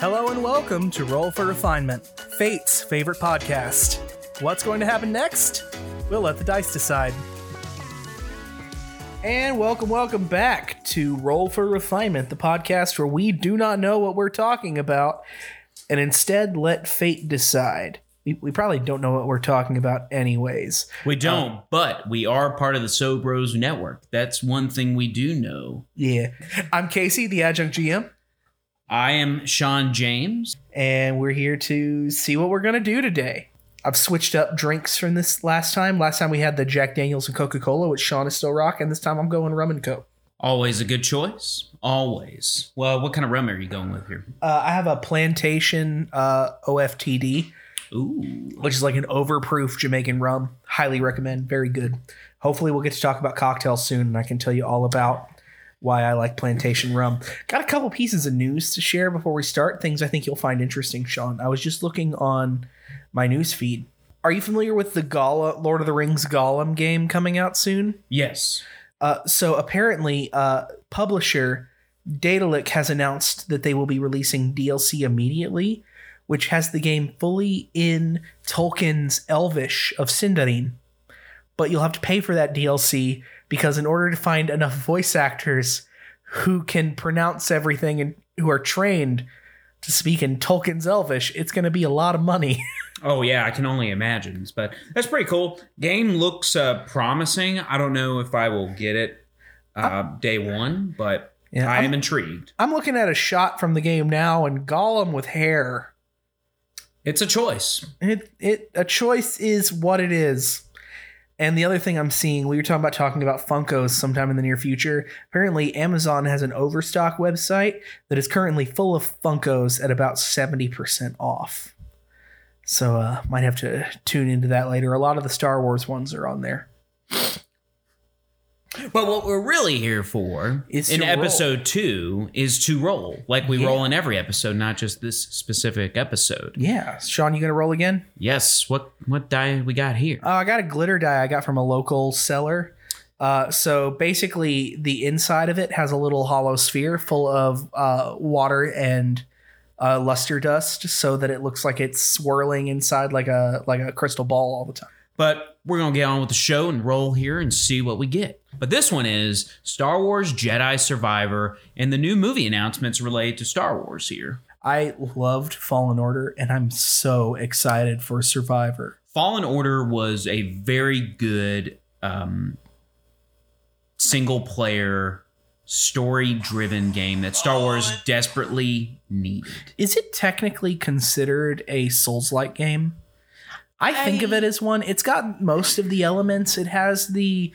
Hello and welcome to Roll for Refinement, Fate's favorite podcast. What's going to happen next? We'll let the dice decide. And welcome, welcome back to Roll for Refinement, the podcast where we do not know what we're talking about and instead let fate decide. We, we probably don't know what we're talking about, anyways. We don't, but we are part of the So Bros network. That's one thing we do know. Yeah. I'm Casey, the adjunct GM, I am Sean James. and we're here to see what we're going to do today. I've switched up drinks from this last time. Last time we had the Jack Daniels and Coca Cola, which Sean is still rocking. This time I'm going rum and coke. Always a good choice. Always. Well, what kind of rum are you going with here? Uh, I have a plantation uh, OFTD, Ooh. which is like an overproof Jamaican rum. Highly recommend. Very good. Hopefully, we'll get to talk about cocktails soon, and I can tell you all about why I like plantation rum. Got a couple pieces of news to share before we start. Things I think you'll find interesting, Sean. I was just looking on my news feed. Are you familiar with the Gala Lord of the Rings Gollum game coming out soon? Yes. Uh, so apparently, uh, publisher Daedalic has announced that they will be releasing DLC immediately, which has the game fully in Tolkien's Elvish of Sindarin. But you'll have to pay for that DLC because in order to find enough voice actors who can pronounce everything and who are trained to speak in Tolkien's Elvish, it's going to be a lot of money. Oh yeah, I can only imagine. But that's pretty cool. Game looks uh, promising. I don't know if I will get it uh, day one, but Yeah, I I'm- am intrigued. I'm looking at a shot from the game now, and Gollum with hair. It's a choice. It it a choice is what it is. And the other thing I'm seeing, we were talking about talking about Funkos sometime in the near future. Apparently, Amazon has an overstock website that is currently full of Funkos at about 70% off. So uh might have to tune into that later. A lot of the Star Wars ones are on there. But what we're really here for Is in to roll. episode two is to roll, like we Yeah. roll in every episode, not just this specific episode. Yeah. Sean, you gonna roll again? Yes. What what die we got here? Uh, I got a glitter die I got from a local seller. Uh, so basically, the inside of it has a little hollow sphere full of uh, water and uh, luster dust, so that it looks like it's swirling inside like a like a crystal ball all the time. But we're gonna get on with the show and roll here and see what we get. But this one is Star Wars Jedi Survivor and the new movie announcements related to Star Wars here. I loved Fallen Order, and I'm so excited for Survivor. Fallen Order was a very good um, single player story driven game that Star Wars desperately needed. Is it technically considered a Souls like game? I think of it as one. It's got most of the elements. It has the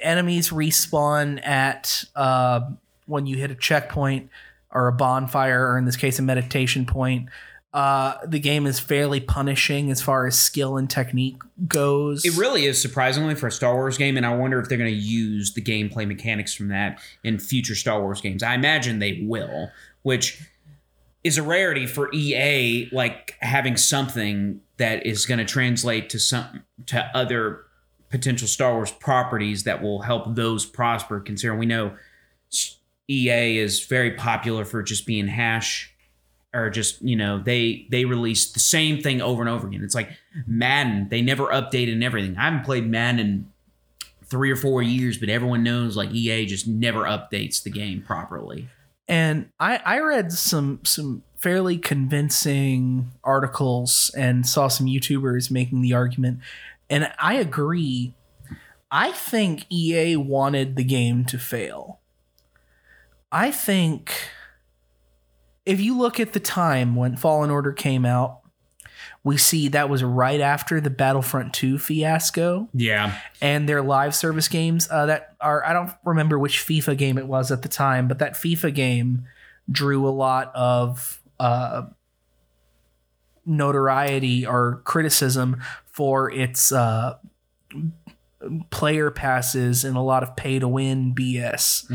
enemies respawn at uh, when you hit a checkpoint or a bonfire, or in this case, a meditation point. Uh, the game is fairly punishing as far as skill and technique goes. It really is surprisingly for a Star Wars game, and I wonder if they're going to use the gameplay mechanics from that in future Star Wars games. I imagine they will, which is a rarity for EA, like having something that is going to translate to some to other potential Star Wars properties that will help those prosper. Considering we know EA is very popular for just being hash or just you know they they release the same thing over and over again. It's like Madden; they never updated and everything. I haven't played Madden in three or four years, but everyone knows like EA just never updates the game properly. And I, I read some some fairly convincing articles and saw some YouTubers making the argument, and I agree. I think EA wanted the game to fail. I think if you look at the time when Fallen Order came out, we see that was right after the Battlefront 2 fiasco. Yeah, and their live service games uh, that are I don't remember which FIFA game it was at the time, but that FIFA game drew a lot of uh, notoriety or criticism for its uh, player passes and a lot of pay to win BS.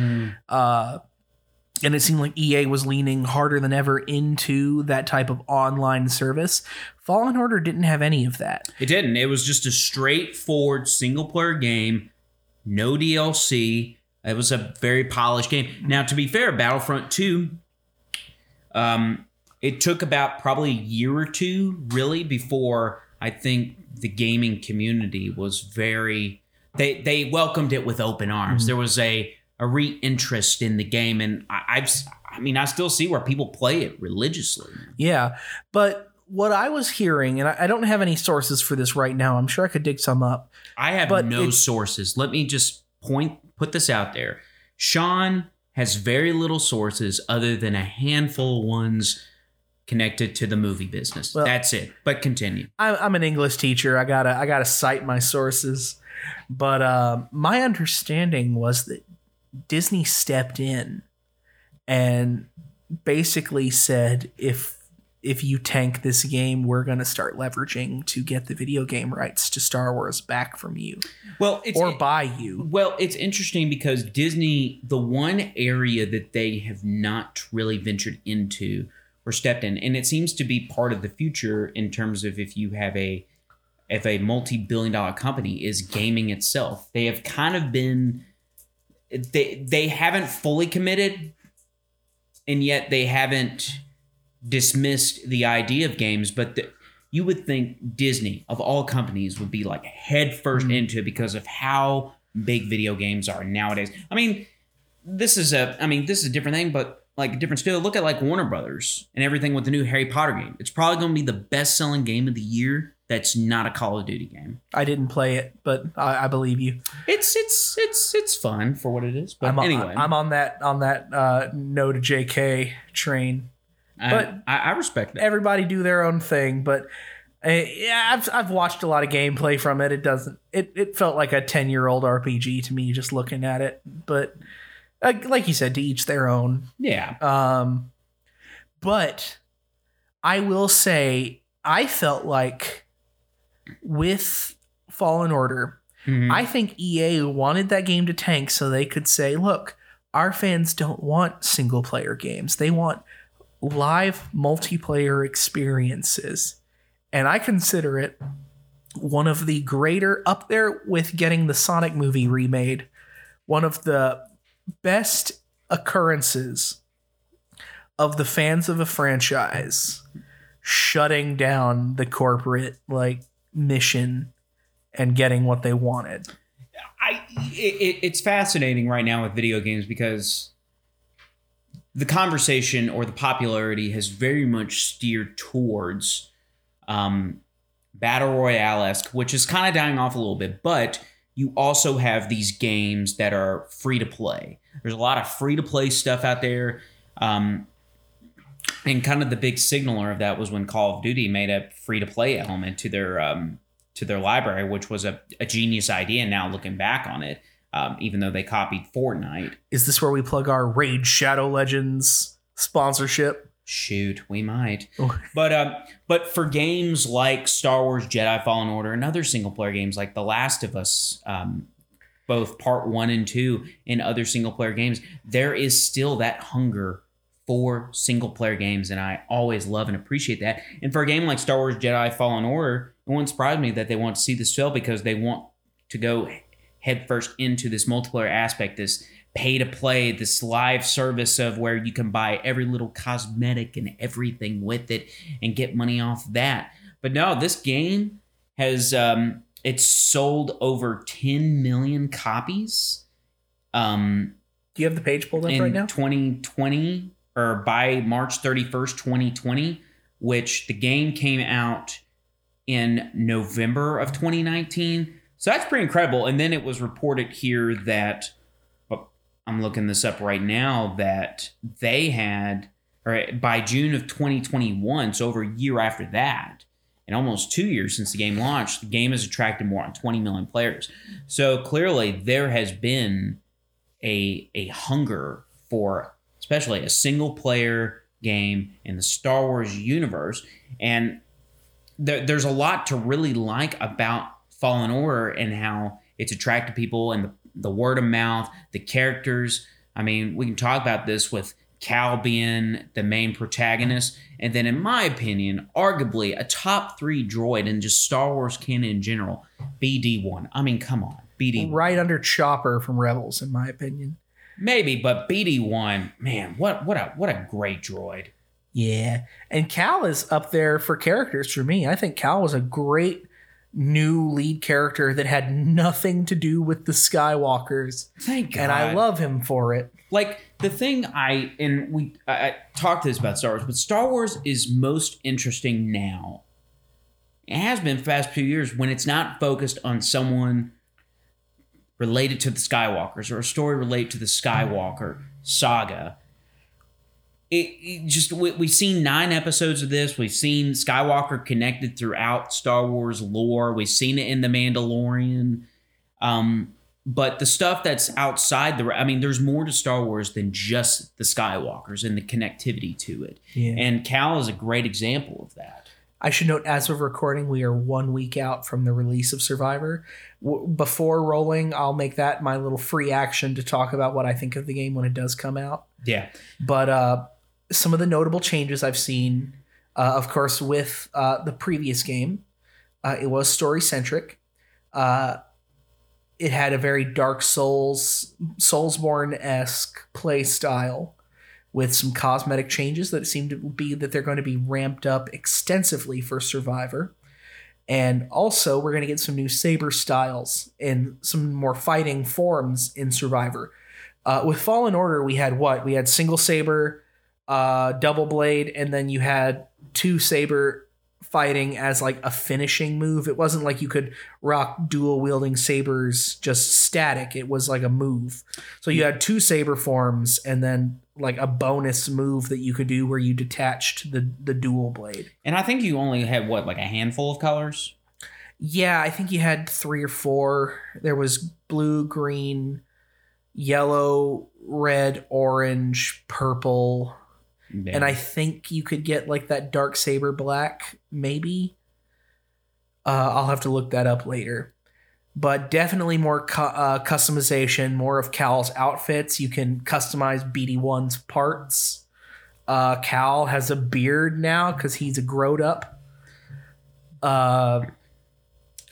Uh, and it seemed like EA was leaning harder than ever into that type of online service. Fallen Order didn't have any of that. it didn't. It was just a straightforward single player game, no DLC. It was a very polished game. Now, to be fair, Battlefront 2 um, it took about probably a year or two really before I think the gaming community was very they they welcomed it with open arms. Mhm. There was a a re-interest in the game, and I, I've I mean I still see where people play it religiously. Yeah, but what I was hearing, and I, I don't have any sources for this right now. I'm sure I could dig some up. I have But no sources. Let me just point put this out there. Sean has very little sources other than a handful of ones connected to the movie business. Well- That's it. But continue. I'm, I'm an English teacher. I gotta I gotta cite my sources. But uh, my understanding was that Disney stepped in and basically said if if you tank this game, we're gonna start leveraging to get the video game rights to Star Wars back from you Well, it's or buy you. Well, it's interesting because Disney, the one area that they have not really ventured into or stepped in, and it seems to be part of the future in terms of if you have a if a multi-billion dollar company is gaming itself. They have kind of been they they haven't fully committed and yet they haven't dismissed the idea of games, but the, you would think Disney of all companies would be like head 1st Mhm. into it because of how big video games are nowadays. I mean, this is a I mean, this is a different thing, but like a different still. Look at like Warner Brothers and everything with the new Harry Potter game. It's probably going to be the best selling game of the year. That's not a Call of Duty game. I didn't play it, but I, I believe you. It's it's it's it's fun for what it is. But I'm on, anyway, I'm on that on that uh, no to JK train. I, but- I, I respect that. everybody do their own thing but uh, yeah I've, I've watched a lot of gameplay from it it doesn't it, it felt like a 10 year old rpg to me just looking at it but uh, like you said to each their own yeah, um but i will say i felt like with fallen order Mhm. I think EA wanted that game to tank so they could say, look, our fans don't want single player games. They want live multiplayer experiences. And I consider it one of the greater, up there with getting the Sonic movie remade, one of the best occurrences of the fans of a franchise shutting down the corporate like mission and getting what they wanted. I it, it- it's fascinating right now with video games because the conversation or the popularity has very much steered towards um, battle royale esque, which is kind of dying off a little bit. But you also have these games that are free to play. There's a lot of free to play stuff out there. Um, and kind of the big signaler of that was when Call of Duty made a free to play element to their um, to their library, which was a, a genius idea. Now looking back on it, um, even though they copied Fortnite, Is this where we plug our Raid Shadow Legends sponsorship? shoot, we might. Oh. But um, but for games like Star Wars Jedi Fallen Order and other single player games like The Last of Us, um, both part one and two, and other single player games, there is still that hunger for single player games, and I always love and appreciate that. And for a game like Star Wars Jedi Fallen Order, it wouldn't surprise me that they want to see this fail because they want to go headfirst into this multiplayer aspect, this pay to play, this live service of where you can buy every little cosmetic and everything with it and get money off that. But no, this game has um it's sold over 10 million copies um Do you have the page pulled up right now? 2020 or by March 31st, 2020, which the game came out in November of 2019. So that's pretty incredible. And then it was reported here that oh, I'm looking this up right now that they had or by June of 2021, so over a year after that, and almost two years since the game launched, the game has attracted more than 20 million players. So clearly, there has been a a hunger for especially a single player game in the Star Wars universe, and there, there's a lot to really like about Fallen Order and how it's attracted people and the, the word of mouth, the characters. I mean, we can talk about this with Cal being the main protagonist, and then, in my opinion, arguably a top three droid in just Star Wars canon in general, BD1. I mean, come on, BD1. Right under Chopper from Rebels, in my opinion. Maybe, but BD1, man, what what a what a great droid. Yeah. And Cal is up there for characters for me. I think Cal was a great new lead character that had nothing to do with the Skywalkers. Thank God. And I love him for it. like the thing I and we I, I talked this about Star Wars, but Star Wars is most interesting now. It has been past few years when it's not focused on someone related to the Skywalkers or a story related to the Skywalker saga. It, it just we, we've seen nine episodes of this. We've seen Skywalker connected throughout Star Wars lore. We've seen it in the Mandalorian. Um, but the stuff that's outside the, I mean, there's more to Star Wars than just the Skywalkers and the connectivity to it. Yeah. And Cal is a great example of that. I should note, as of recording, we are one week out from the release of Survivor. W- before rolling, I'll make that my little free action to talk about what I think of the game when it does come out. Yeah. But uh, some of the notable changes I've seen, uh, of course, with uh, the previous game, uh, it was story centric. Uh, it had a very Dark Souls, Soulsborne esque play style with some cosmetic changes that seem to be that they're going to be ramped up extensively for Survivor. And also, we're going to get some new saber styles and some more fighting forms in Survivor. Uh, with Fallen Order, we had what? We had single saber, uh, double blade, and then you had two saber fighting as like a finishing move. It wasn't like you could rock dual wielding sabers just static. It was like a move. So you had two saber forms and then like a bonus move that you could do where you detached the the dual blade. And I think you only had what, like a handful of colors? Yeah, I think you had three or four. There was blue, green, yellow, red, orange, purple, and I think you could get like that dark saber black, maybe. Uh, I'll have to look that up later. But definitely more cu- uh, customization, more of Cal's outfits. You can customize BD1's parts. Uh, Cal has a beard now because he's a growed up. Uh,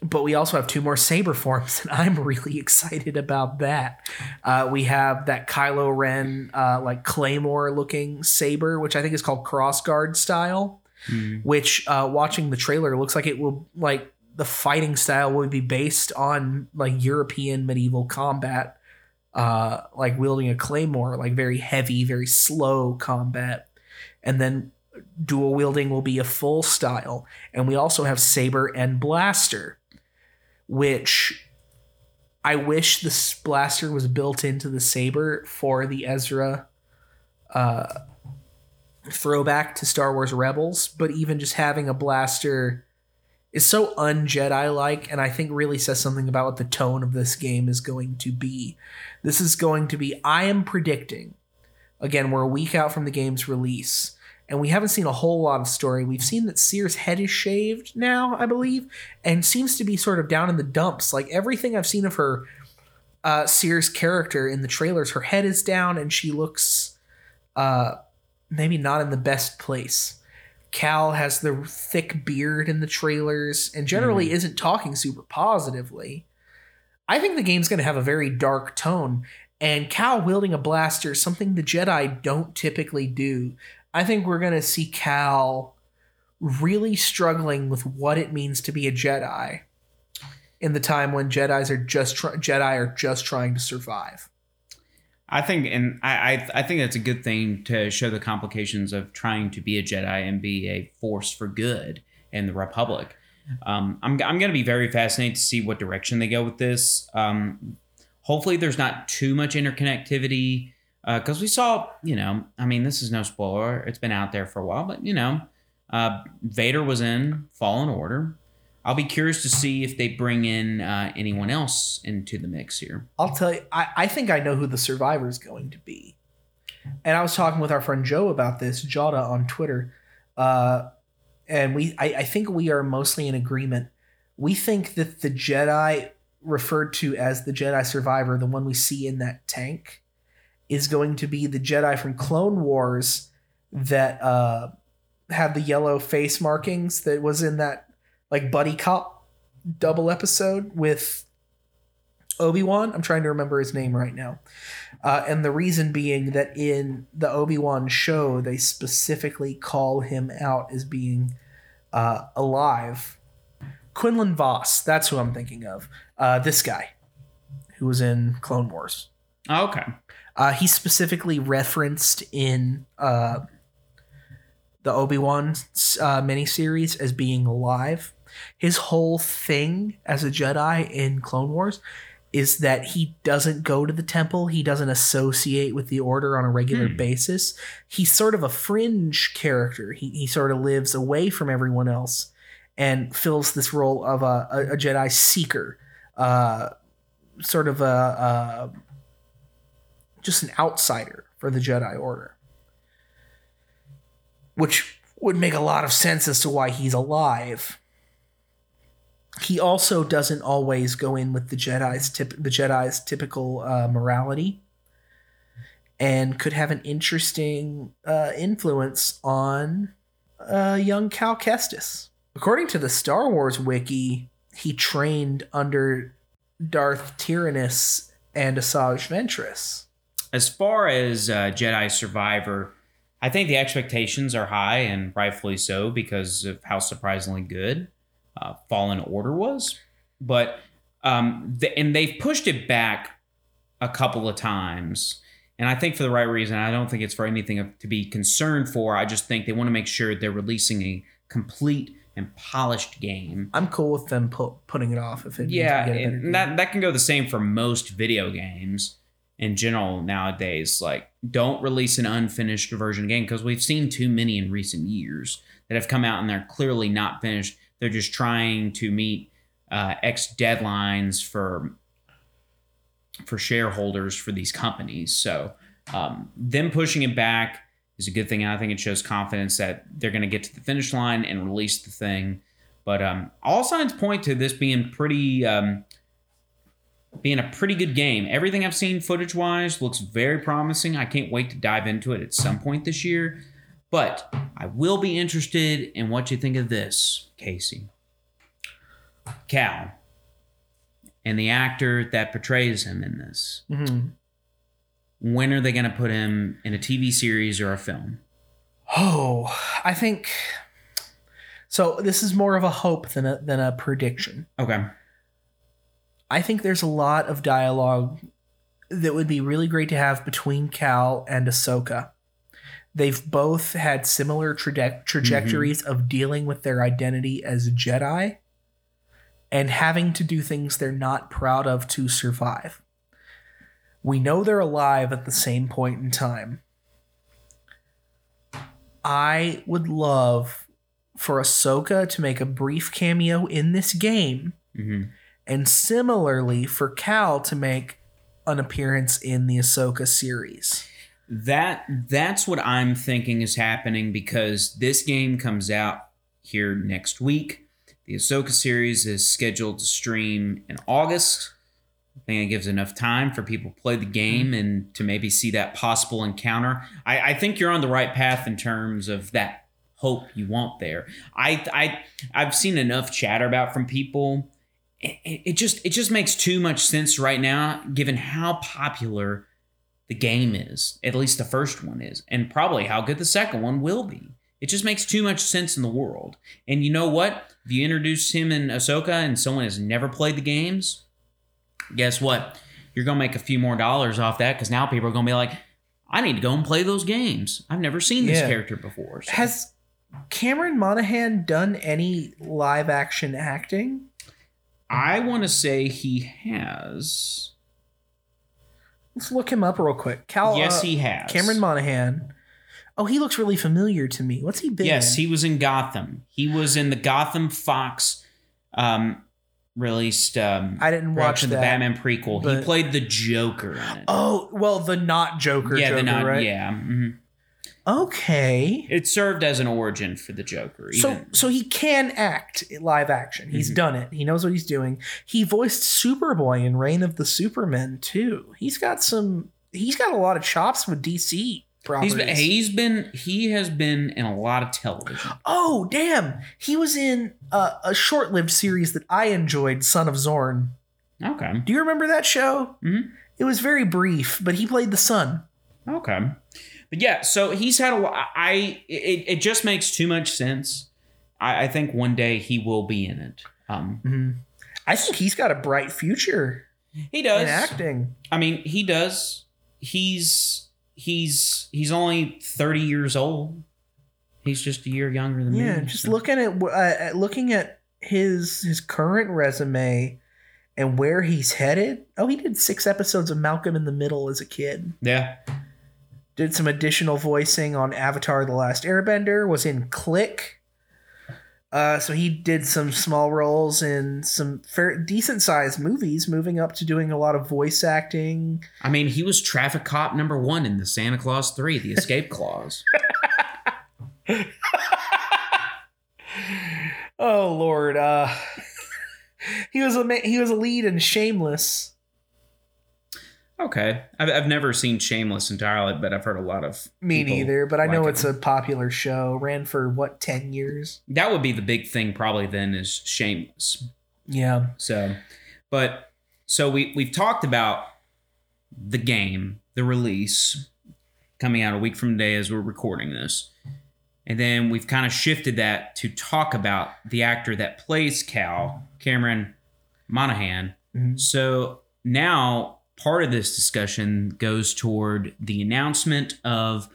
but we also have two more saber forms, and I'm really excited about that. Uh, we have that Kylo Ren, uh, like Claymore looking saber, which I think is called Crossguard style. Hmm. Which, uh, watching the trailer, looks like it will like the fighting style would be based on like European medieval combat, uh, like wielding a claymore, like very heavy, very slow combat, and then dual wielding will be a full style, and we also have saber and blaster, which I wish this blaster was built into the saber for the Ezra uh, throwback to Star Wars Rebels, but even just having a blaster is so un Jedi like, and I think really says something about what the tone of this game is going to be. This is going to be, I am predicting, again, we're a week out from the game's release, and we haven't seen a whole lot of story. We've seen that Cere's head is shaved now, I believe, and seems to be sort of down in the dumps. Like everything I've seen of her, uh, Cere's character in the trailers, her head is down and she looks uh, maybe not in the best place. Cal has the thick beard in the trailers and generally mm-hmm. isn't talking super positively. I think the game's going to have a very dark tone, and Cal wielding a blaster is something the Jedi don't typically do. I think we're going to see Cal really struggling with what it means to be a Jedi in the time when Jedi's are just try- Jedi are just trying to survive. I think, and I, I, I think that's a good thing to show the complications of trying to be a Jedi and be a force for good in the Republic. Um, I'm, I'm going to be very fascinated to see what direction they go with this. Um, hopefully, there's not too much interconnectivity because we saw, you know, I mean, this is no spoiler. It's been out there for a while, but you know, uh, Vader was in Fallen Order. I'll be curious to see if they bring in uh, anyone else into the mix here. I'll tell you, I, I think I know who the survivor is going to be. And I was talking with our friend Joe about this, Jada on Twitter. Uh, and we I, I think we are mostly in agreement. We think that the Jedi referred to as the Jedi survivor, the one we see in that tank, is going to be the Jedi from Clone Wars that uh, had the yellow face markings that was in that like buddy cop double episode with Obi Wan. I'm trying to remember his name right now. Uh, and the reason being that in the Obi Wan show, they specifically call him out as being uh, alive. Quinlan Vos, that's who I'm thinking of. Uh, this guy who was in Clone Wars. Oh, okay. Uh, he's specifically referenced in uh, the Obi Wan uh, miniseries as being alive. His whole thing as a Jedi in Clone Wars is that he doesn't go to the temple. He doesn't associate with the Order on a regular Hmm. basis. He's sort of a fringe character. He, he sort of lives away from everyone else and fills this role of a, a, a Jedi seeker, uh, sort of a, a just an outsider for the Jedi Order, which would make a lot of sense as to why he's alive. He also doesn't always go in with the Jedi's tip, the Jedi's typical uh, morality, and could have an interesting uh, influence on uh, young Cal Kestis. According to the Star Wars wiki, he trained under Darth Tyrannus and Asajj Ventress. As far as uh, Jedi Survivor, I think the expectations are high and rightfully so because of how surprisingly good uh, Fallen Order was. But um, the, and they've pushed it back a couple of times, and I think for the right reason. I don't think it's for anything to be concerned for. I just think they want to make sure they're releasing a complete and polished game. I'm cool with them pu- putting it off if it Yeah, we get a and game. that that can go the same for most video games in general nowadays. Like, don't release an unfinished version of game because we've seen too many in recent years that have come out and they're clearly not finished. They're just trying to meet uh, X deadlines for for shareholders for these companies. So um, them pushing it back is a good thing. And I think it shows confidence that they're going to get to the finish line and release the thing. But um, all signs point to this being pretty, um, being a pretty good game. Everything I've seen footage wise looks very promising. I can't wait to dive into it at some point this year. But I will be interested in what you think of this, Casey. Cal and the actor that portrays him in this. Mhm. When are they going to put him in a TV series or a film? Oh, I think so. This is more of a hope than a than a prediction. Okay. I think there's a lot of dialogue that would be really great to have between Cal and Ahsoka. They've both had similar traje- trajectories of dealing with their identity as Jedi and having to do things they're not proud of to survive. We know they're alive at the same point in time. I would love for Ahsoka to make a brief cameo in this game hmm and similarly for Cal to make an appearance in the Ahsoka series. That that's what I'm thinking is happening because this game comes out here next week. The Ahsoka series is scheduled to stream in August. I think it gives enough time for people to play the game mm-hmm. and to maybe see that possible encounter. I, I think you're on the right path in terms of that hope you want there. I I I've seen enough chatter about from people. It, it, it just it just makes too much sense right now, given how popular the game is. At least the first one is, and probably how good the second one will be. It just makes too much sense in the world. And you know what? If you introduce him in Ahsoka and someone has never played the games, guess what? You're gonna make a few more dollars off that because now people are gonna be like, I need to go and play those games. I've never seen this Yeah. character before. So- Has Cameron Monaghan done any live action acting? I want to say he has. Let's look him up real quick. Cal, yes, uh, he has. Cameron Monaghan. Oh, he looks really familiar to me. What's he been? Yes, in? he was in Gotham. He was in the Gotham Fox um, released um, I didn't watch that. the Batman prequel. he played the Joker. Oh, well, the not Joker. yeah, Joker, the not, right? yeah. mhm. Okay. It served as an origin for the Joker. So, even- so he can act live action. He's Mhm. done it. He knows what he's doing. He voiced Superboy in Reign of the Supermen too. He's got some. He's got a lot of chops with DC he's properties. been, he's been he has been in a lot of television. oh damn! He was in a, a short-lived series that I enjoyed, Son of Zorn. Okay. Do you remember that show? Mhm. It was very brief, but he played the son. Okay. But yeah, so he's had a lot. I it, it just makes too much sense. I, I think one day he will be in it. Um, Mhm. I think he's got a bright future he does. in acting. I mean, he does. He's he's he's only thirty years old. He's just a year younger than me. Yeah, just so- looking at, uh, at looking at his his current resume and where he's headed. Oh, he did six episodes of Malcolm in the Middle as a kid. Yeah. Did some additional voicing on Avatar: The Last Airbender. Was in Click. Uh, so he did some small roles in some fair, decent sized movies, moving up to doing a lot of voice acting. I mean, he was traffic cop number one in the Santa Clause Three, the Escape Clause. Oh Lord, uh, he was a he was a lead in Shameless. Okay, I've, I've never seen Shameless entirely, but I've heard a lot of Me neither, but I know like it's it. a popular show. Ran for what ten years? That would be the big thing, probably. Then is Shameless. Yeah, So, but so we we've talked about the game, the release coming out a week from today as we're recording this. And then we've kind of shifted that to talk about the actor that plays Cal, Cameron Monaghan. Mhm. So now part of this discussion goes toward the announcement of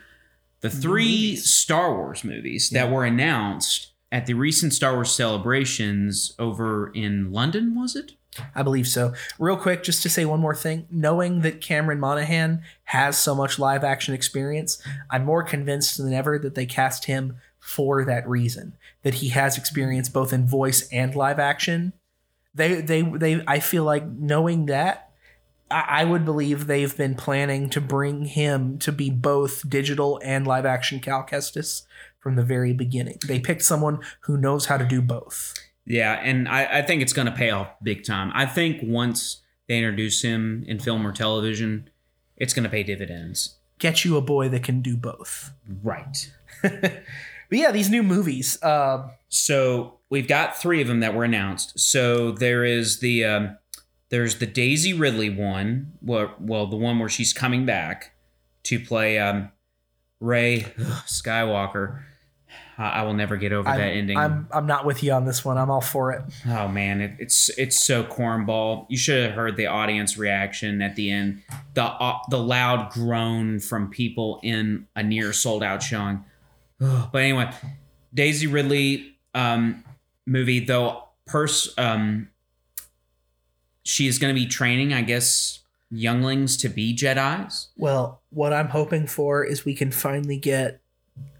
the three movies. Star Wars movies that were announced at the recent Star Wars celebrations over in London, was it? I believe so. Real quick, just to say one more thing. Knowing that Cameron Monaghan has so much live action experience, I'm more convinced than ever that they cast him for that reason. That he has experience both in voice and live action. They they they I feel like knowing that I, would believe they've been planning to bring him to be both digital and live action Cal Kestis from the very beginning. They picked someone who knows how to do both. Yeah, and I, I think it's going to pay off big time. I think once they introduce him in film or television, it's going to pay dividends. Get you a boy that can do both. Right. but yeah, these new movies. Uh, So we've got three of them that were announced. So there is the um, there's the Daisy Ridley one. Well, well, the one where she's coming back to play um, Rey Skywalker. I, I will never get over I'm, that ending. I'm I'm not with you on this one. I'm all for it. Oh man, it, it's it's so cornball. You should have heard the audience reaction at the end. The uh, the loud groan from people in a near sold out showing. But anyway, Daisy Ridley um, movie though. Purse um, she is going to be training, I guess, younglings to be Jedi's. Well, what I'm hoping for is we can finally get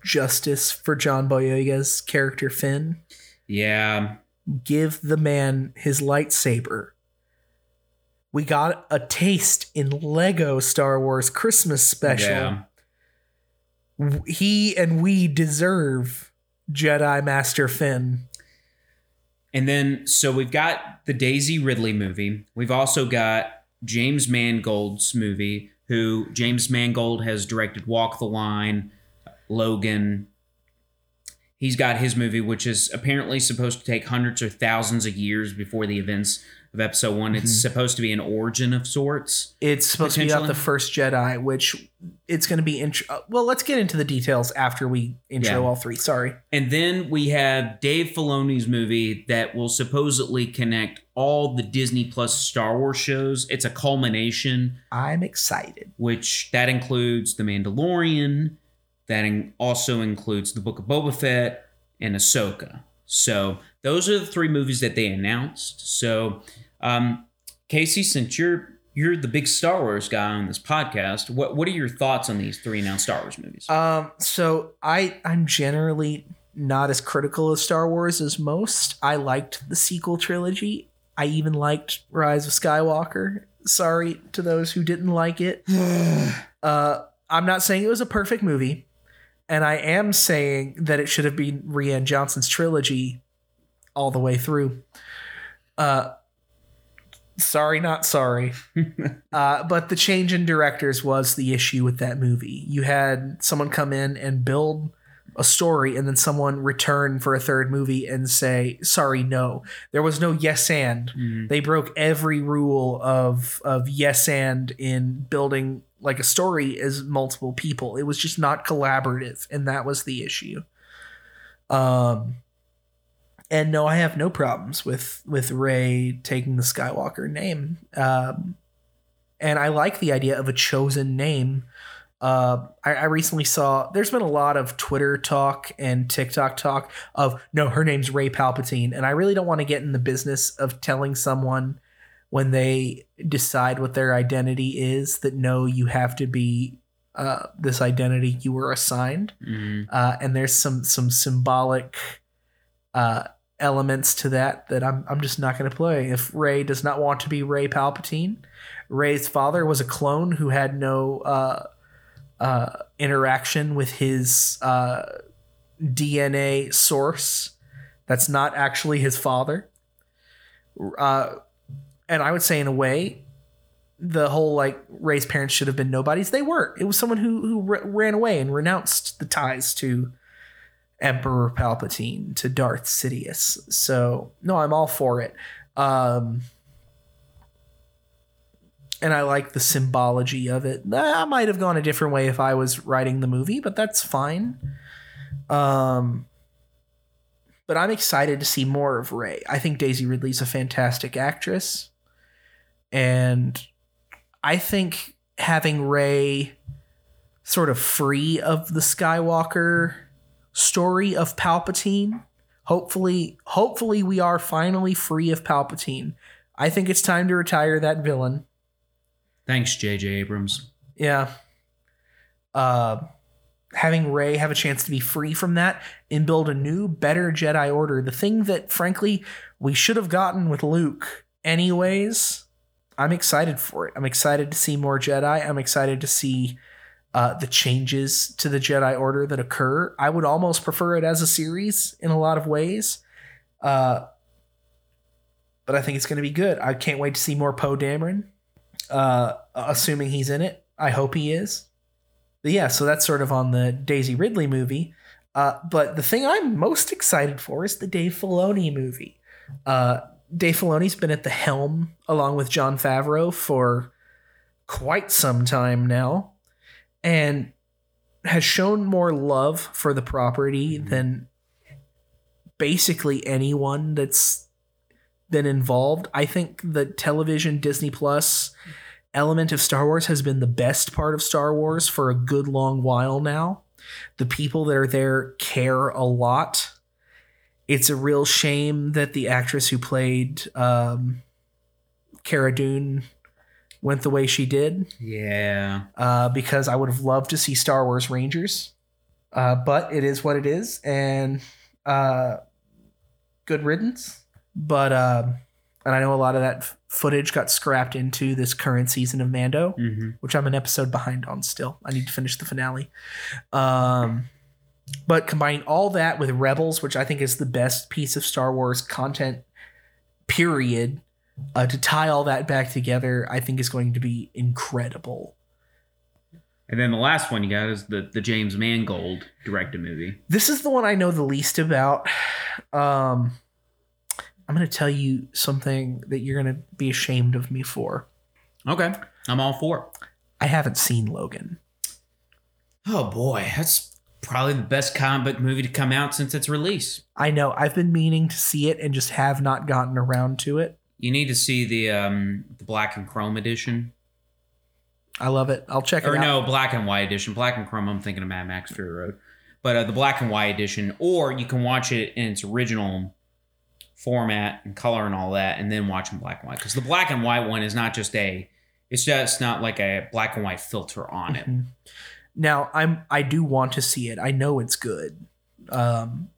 justice for John Boyega's character Finn. Yeah, Give the man his lightsaber. We got a taste in Lego Star Wars Christmas special. Yeah. He and we deserve Jedi Master Finn. And then, so we've got the Daisy Ridley movie. We've also got James Mangold's movie, who James Mangold has directed Walk the Line, Logan. He's got his movie, which is apparently supposed to take hundreds or thousands of years before the events of episode one. It's Mhm. supposed to be an origin of sorts. It's supposed to be about the first Jedi, which it's going to be. Intro- uh, well, let's get into the details after we intro Yeah. all three. Sorry. And then we have Dave Filoni's movie that will supposedly connect all the Disney Plus Star Wars shows. It's a culmination I'm excited. which that includes The Mandalorian, that in- also includes The Book of Boba Fett and Ahsoka. So those are the three movies that they announced. So, um, Casey, since you're you're the big Star Wars guy on this podcast, what what are your thoughts on these three announced Star Wars movies? Um, so I I'm generally not as critical of Star Wars as most. I liked the sequel trilogy. I even liked Rise of Skywalker. Sorry to those who didn't like it. Uh, I'm not saying it was a perfect movie, and I am saying that it should have been Rian Johnson's trilogy all the way through. Uh, sorry, not sorry. uh, but the change in directors was the issue with that movie. You had someone come in and build a story and then someone return for a third movie and say sorry no there was no yes and Mhm. they broke every rule of of yes and in building like a story as multiple people it was just not collaborative and that was the issue um and no i have no problems with with rey taking the skywalker name. Um and i like the idea of a chosen name. Uh, I, I recently saw there's been a lot of Twitter talk and TikTok talk of no, her name's Rey Palpatine, and I really don't want to get in the business of telling someone when they decide what their identity is that no, you have to be uh, this identity you were assigned, Mhm. uh, and there's some some symbolic uh, elements to that that I'm I'm just not going to play. If Rey does not want to be Rey Palpatine, Rey's father was a clone who had no uh, uh, interaction with his uh, DNA source. That's not actually his father. Uh, and I would say, in a way, the whole like Rey's parents should have been nobodies. They weren't. It was someone who who ran away and renounced the ties to Emperor Palpatine to Darth Sidious. So no, I'm all for it. Um, and I like the symbology of it. I might have gone a different way if I was writing the movie, but that's fine. Um, but I'm excited to see more of Rey. I think Daisy Ridley's a fantastic actress, and I think having Rey sort of free of the Skywalker story of Palpatine. Hopefully, hopefully we are finally free of Palpatine. I think it's time to retire that villain. Thanks, J.J. Abrams. Yeah. Uh, having Rey have a chance to be free from that and build a new, better Jedi Order, the thing that, frankly, we should have gotten with Luke, anyways. I'm excited for it. I'm excited to see more Jedi. I'm excited to see uh, the changes to the Jedi Order that occur. I would almost prefer it as a series in a lot of ways. Uh, but I think it's going to be good. I can't wait to see more Poe Dameron uh, assuming he's in it. I hope he is. But yeah, so that's sort of on the Daisy Ridley movie. Uh, but the thing I'm most excited for is the Dave Filoni movie. Uh, Dave Filoni's been at the helm along with Jon Favreau for quite some time now and has shown more love for the property than basically anyone that's been involved. I think the television Disney Plus element of Star Wars has been the best part of Star Wars for a good long while now. The people that are there care a lot. It's a real shame that the actress who played um, Cara Dune went the way she did Yeah. uh, because I would have loved to see Star Wars Rangers. Uh, but it is what it is, and uh, good riddance. But uh, and I know a lot of that footage got scrapped into this current season of Mando, hmm which I'm an episode behind on still. I need to finish the finale. Um, but combining all that with Rebels, which I think is the best piece of Star Wars content, period, uh, to tie all that back together, I think is going to be incredible. And then the last one you got is the the James Mangold directed movie. This is the one I know the least about. Um, I'm going to tell you something that you're going to be ashamed of me for. Okay, I'm all for it. I haven't seen Logan. Oh boy, that's probably the best comic book movie to come out since its release. I know I've been meaning to see it and just have not gotten around to it. You need to see the um the black and chrome edition, I love it. I'll check it or out. no, black and white edition. Black and chrome. I'm thinking of Mad Max Fury Road, but uh, the black and white edition, or you can watch it in its original format and color and all that, and then watch in black and white. Because the black and white one is not just a, it's just not like a black and white filter on it. Mhm. Now I'm I do want to see it. I know it's good. Um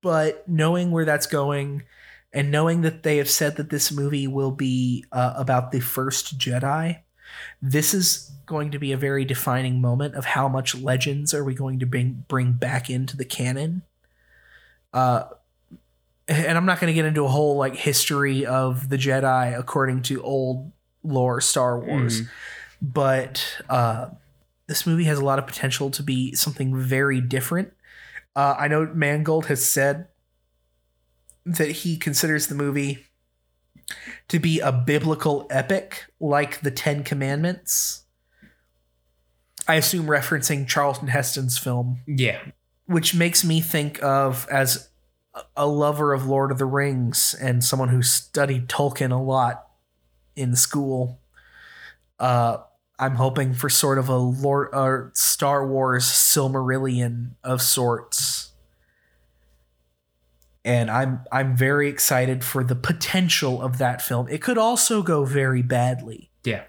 but knowing where that's going and knowing that they have said that this movie will be uh, about the first Jedi, this is going to be a very defining moment of how much legends are we going to bring bring back into the canon. Uh and I'm not going to get into a whole like history of the Jedi according to old lore Star Wars Mhm. but uh, this movie has a lot of potential to be something very different Uh, I know Mangold has said that he considers the movie to be a biblical epic like the Ten Commandments. I assume referencing Charlton Heston's film, Yeah. which makes me think of as a lover of Lord of the Rings and someone who studied Tolkien a lot in school. Uh, I'm hoping for sort of a Lord or Star Wars Silmarillion of sorts. And I'm I'm very excited for the potential of that film. It could also go very badly, Yeah.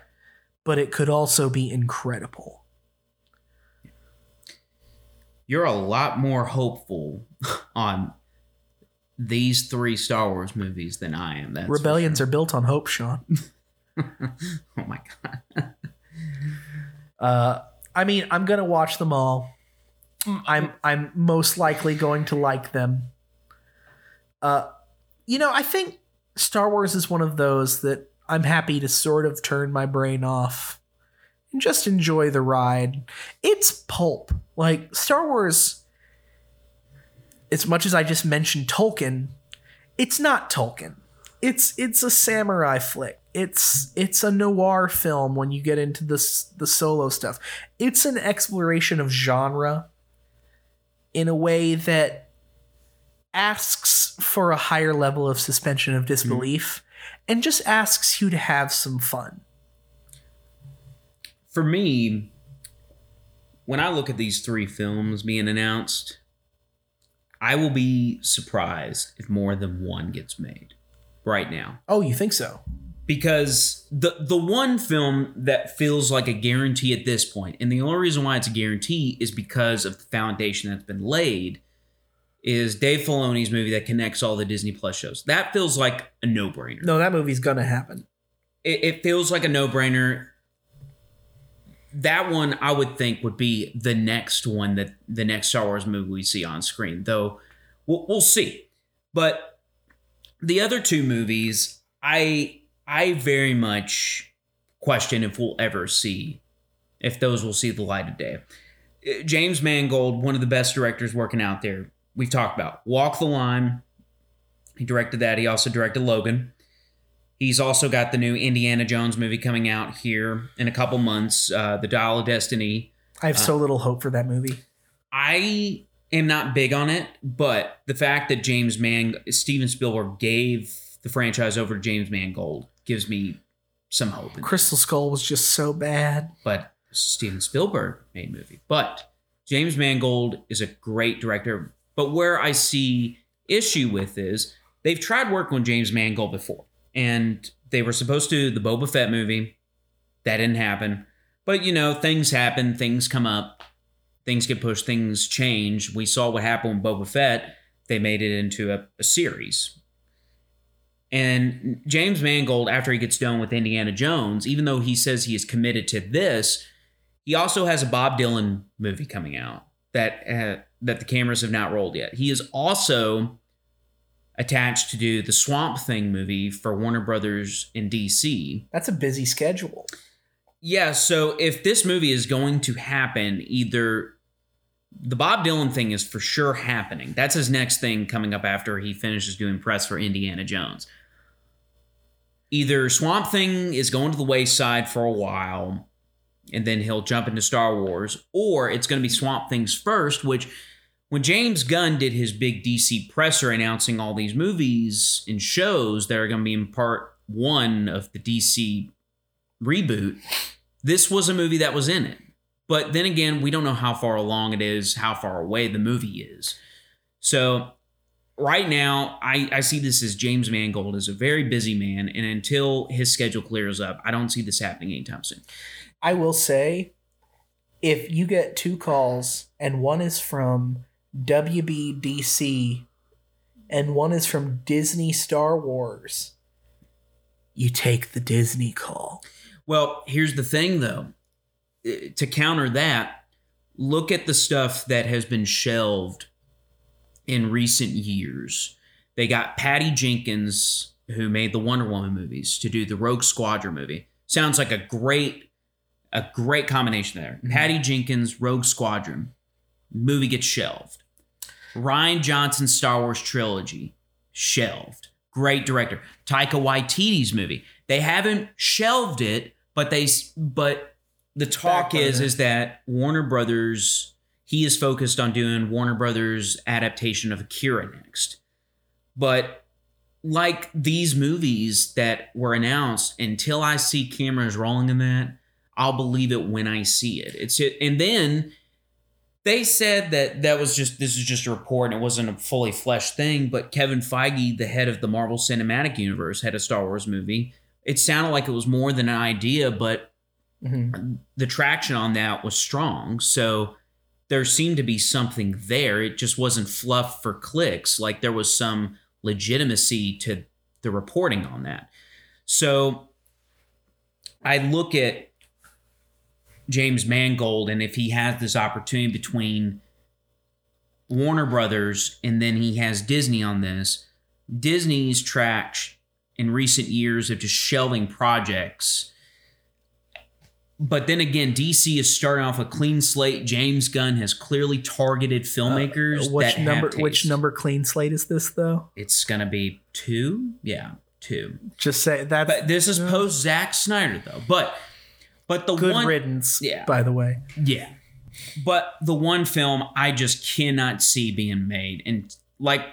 but it could also be incredible. You're a lot more hopeful on these three Star Wars movies than I am. That's Rebellions are built on hope, Sean. Oh my god. Uh, I mean, I'm gonna watch them all. I'm I'm most likely going to like them. Uh, you know, I think Star Wars is one of those that I'm happy to sort of turn my brain off and just enjoy the ride. It's pulp. Like Star Wars, as much as I just mentioned Tolkien, it's not Tolkien. It's it's a samurai flick. It's it's a noir film when you get into this the solo stuff. It's an exploration of genre in a way that asks for a higher level of suspension of disbelief and just asks you to have some fun. For me, when I look at these three films being announced, I will be surprised if more than one gets made right now. Oh, you think so? because the the one film that feels like a guarantee at this point, and the only reason why it's a guarantee is because of the foundation that's been laid, is Dave Filoni's movie that connects all the Disney Plus shows. That feels like a no brainer. No, that movie's gonna happen. It, it feels like a no brainer. That one I would think would be the next one that the next Star Wars movie we see on screen, though we'll, we'll see. But the other two movies, I I very much question if we'll ever see if those will see the light of day. Uh, James Mangold, one of the best directors working out there, we've talked about Walk the Line. He directed that. He also directed Logan. He's also got the new Indiana Jones movie coming out here in a couple months, uh, The Dial of Destiny. I have so little hope for that movie. I am not big on it, but the fact that James Man Steven Spielberg gave the franchise over to James Mangold gives me some hope. Crystal Skull was just so bad. But Steven Spielberg made movie. But James Mangold is a great director. But where I see issue with is they've tried working with James Mangold before. And they were supposed to the Boba Fett movie. That didn't happen. But you know, things happen, things come up, things get pushed, things change. We saw what happened with Boba Fett. They made it into a, a series. And James Mangold, after he gets done with Indiana Jones, even though he says he is committed to this, he also has a Bob Dylan movie coming out that uh, that the cameras have not rolled yet. He is also attached to do the Swamp Thing movie for Warner Brothers in DC. That's a busy schedule. Yeah, so if this movie is going to happen, either the Bob Dylan thing is for sure happening. That's his next thing coming up after he finishes doing press for Indiana Jones. Either Swamp Thing is going to the wayside for a while, and then he'll jump into Star Wars, or it's going to be Swamp Things first, which when James Gunn did his big DC presser announcing all these movies and shows that are going to be in part one of the DC reboot, this was a movie that was in it. But then again, we don't know how far along it is, how far away the movie is. So right now, I, I see this as James Mangold is a very busy man, and until his schedule clears up, I don't see this happening anytime soon. I will say, if you get two calls and one is from WBDC and one is from Disney Star Wars, you take the Disney call. Well, here's the thing though. Eh, To counter that, look at the stuff that has been shelved in recent years. They got Patty Jenkins, who made the Wonder Woman movies, to do the Rogue Squadron movie. Sounds like a great a great combination there. Patty Jenkins, Rogue Squadron. Movie gets shelved. Rian Johnson's Star Wars trilogy shelved. Great director. Taika Waititi's movie. They haven't shelved it, but they but the talk Back is is that Warner Brothers he is focused on doing Warner Brothers adaptation of Akira next. But like these movies that were announced, until I see cameras rolling in that, I'll believe it when I see it. It's it, and then they said that that was just this is just a report and it wasn't a fully fleshed thing. But Kevin Feige, the head of the Marvel Cinematic Universe, had a Star Wars movie. It sounded like it was more than an idea, but Mhm. the traction on that was strong. So there seemed to be something there. It just wasn't fluff for clicks. Like there was some legitimacy to the reporting on that. So I look at James Mangold and if he has this opportunity between Warner Brothers and then he has Disney on this, Disney's track in recent years of just shelving projects but then again, DC is starting off a clean slate. James Gunn has clearly targeted filmmakers. Uh, which number? Which number clean slate is this though? It's gonna be two. Yeah, two. Just say that. But this is post Zack Snyder though. But but the good one riddance. Yeah. By the way, yeah. But the one film I just cannot see being made, and like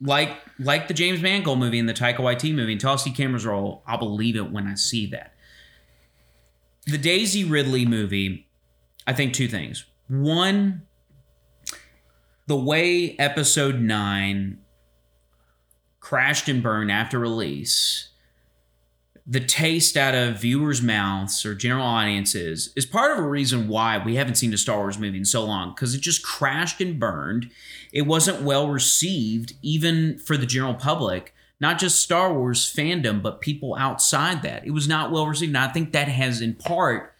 like like the James Mangold movie and the Taika Waititi movie, I see cameras roll, I'll believe it when I see that. The Daisy Ridley movie, I think two things. One, the way Episode Nine crashed and burned after release the taste out of viewers' mouths or general audiences is part of a reason why we haven't seen a Star Wars movie in so long because it just crashed and burned. It wasn't well received, even for the general public, not just Star Wars fandom, but people outside that. It was not well received. And I think that has, in part,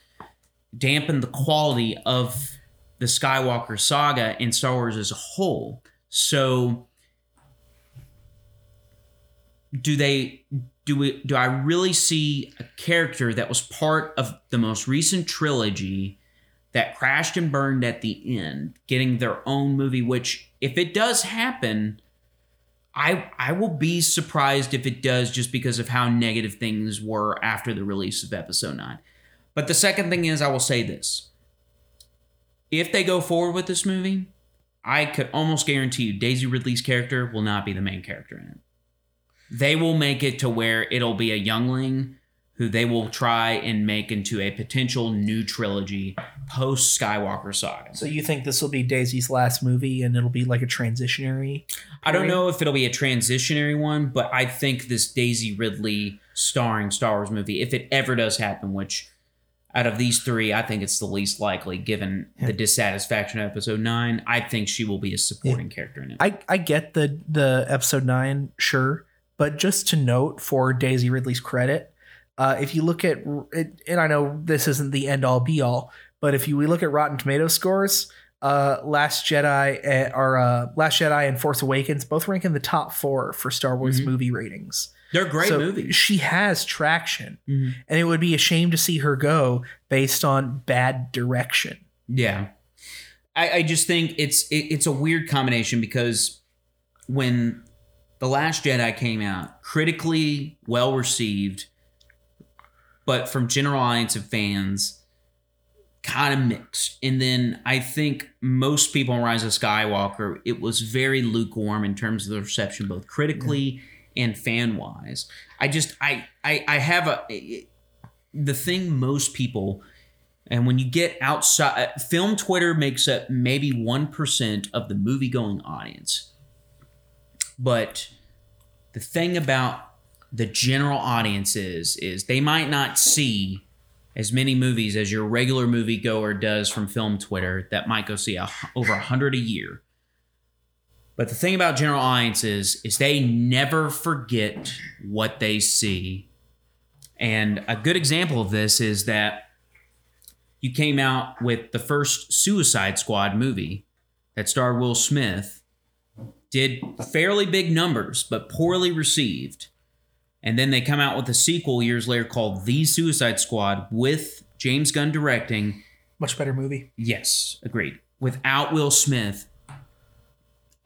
dampened the quality of the Skywalker saga and Star Wars as a whole. So, do they do we do I really see a character that was part of the most recent trilogy that crashed and burned at the end getting their own movie which if it does happen I I will be surprised if it does just because of how negative things were after the release of episode 9. But the second thing is I will say this. If they go forward with this movie, I could almost guarantee you Daisy Ridley's character will not be the main character in it they will make it to where it'll be a youngling who they will try and make into a potential new trilogy post Skywalker saga. so you think this will be Daisy's last movie, and it'll be like a transitionary? I don't know if it'll be a transitionary one, but I think this Daisy Ridley starring Star Wars movie, if it ever does happen, which out of these three, I think it's the least likely given the dissatisfaction of episode nine. I think she will be a supporting character in it. I I get the the episode nine, sure, but just to note for Daisy Ridley's credit, uh, if you look at and I know this isn't the end all be all, but if you we look at Rotten Tomato scores, uh, Last Jedi uh, or uh, Last Jedi and Force Awakens both rank in the top four for Star Wars Mhm. movie ratings. They're great So movies. She has traction, Mhm. and it would be a shame to see her go based on bad direction. Yeah, I, I just think it's it, it's a weird combination because when the Last Jedi came out, critically well received, but from general audience of fans, kind of mixed. And then I think most people in Rise of Skywalker, it was very lukewarm in terms of the reception, both critically and fan wise. I just I I I have a the thing most people and when you get outside, film Twitter makes up maybe 1% of the movie going audience. But the thing about the general audience is, is they might not see as many movies as your regular moviegoer does from film Twitter that might go see a, over 100 a year. But the thing about general audiences is they never forget what they see. And a good example of this is that you came out with the first Suicide Squad movie that starred Will Smith, did fairly big numbers, but poorly received. And then they come out with a sequel years later called The Suicide Squad with James Gunn directing. Much better movie. Yes, agreed. Without Will Smith.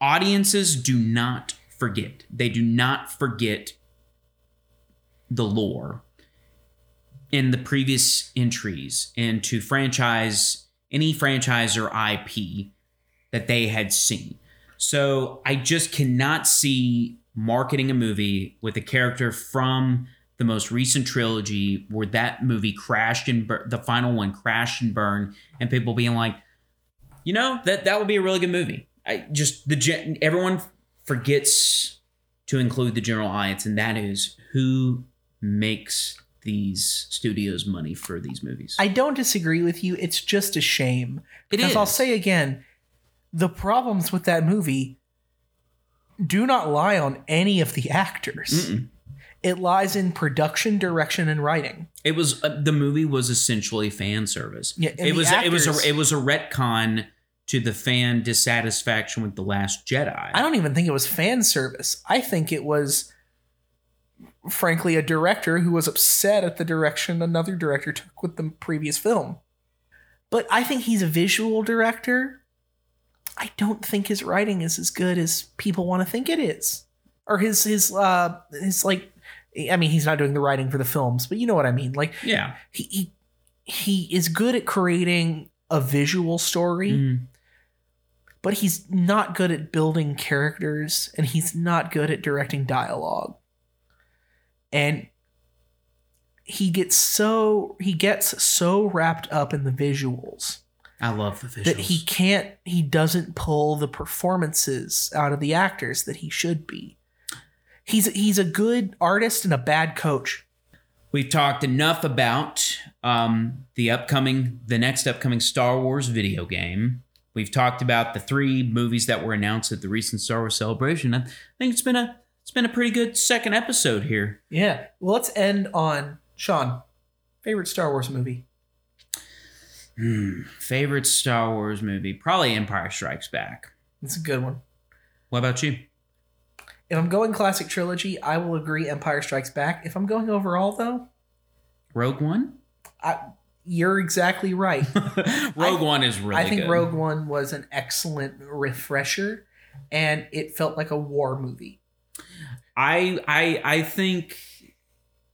audiences do not forget. They do not forget the lore in the previous entries into franchise any franchise or IP that they had seen. So I just cannot see marketing a movie with a character from the most recent trilogy where that movie crashed and bur- the final one crashed and burned and people being like you know that that would be a really good movie i just the gen- everyone forgets to include the general audience and that is who makes these studios money for these movies I don't disagree with you. It's just a shame. It Because is. I'll say again, the problems with that movie do not lie on any of the actors. Mm-mm. It lies in production, direction, and writing. It was uh, the movie was essentially fan service. Yeah, it was it was a it was a retcon to the fan dissatisfaction with the Last Jedi. I don't even think it was fan service. I think it was, frankly, a director who was upset at the direction another director took with the previous film. But I think he's a visual director. I don't think his writing is as good as people want to think it is, or his his uh his like. I mean, he's not doing the writing for the films, but you know what I mean. Like yeah, he he, he is good at creating a visual story Mhm. but he's not good at building characters and he's not good at directing dialogue. And he gets so he gets so wrapped up in the visuals I love the visuals. that he can't he doesn't pull the performances out of the actors that he should be. He's he's a good artist and a bad coach. We've talked enough about um, the upcoming, the next upcoming Star Wars video game. We've talked about the three movies that were announced at the recent Star Wars celebration. I think it's been a it's been a pretty good second episode here. Yeah. Well, let's end on Sean. Favorite Star Wars movie? Hmm. Favorite Star Wars movie? Probably Empire Strikes Back. It's a good one. What about you? If I'm going classic trilogy, I will agree Empire Strikes Back. If I'm going overall, though, Rogue One. I, you're exactly right. Rogue One is really. I think good. Rogue One was an excellent refresher, and it felt like a war movie. I I I think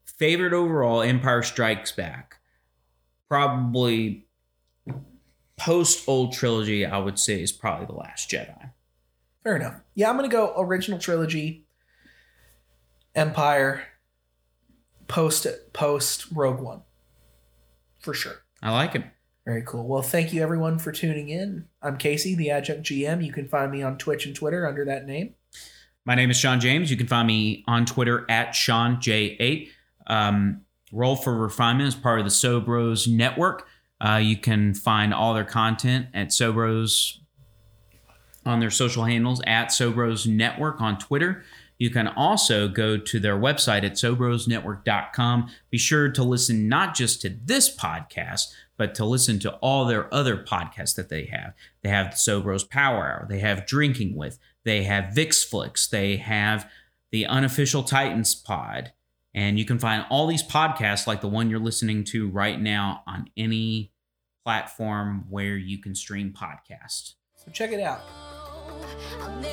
favorite overall Empire Strikes Back. Probably post old trilogy, I would say is probably the Last Jedi. Fair enough. Yeah, I'm gonna go original trilogy, Empire, post post Rogue One, for sure. I like it. Very cool. Well, thank you everyone for tuning in. I'm Casey, the adjunct GM. You can find me on Twitch and Twitter under that name. My name is Sean James. You can find me on Twitter at Sean J8. Um, Roll for Refinement is part of the Sobros Network. Uh, you can find all their content at Sobros on their social handles at Sobros Network on Twitter. You can also go to their website at sobrosnetwork.com. Be sure to listen not just to this podcast, but to listen to all their other podcasts that they have. They have the Sobros Power Hour, they have Drinking With, they have VixFlix, they have the Unofficial Titans Pod. And you can find all these podcasts like the one you're listening to right now on any platform where you can stream podcasts. So check it out. I'll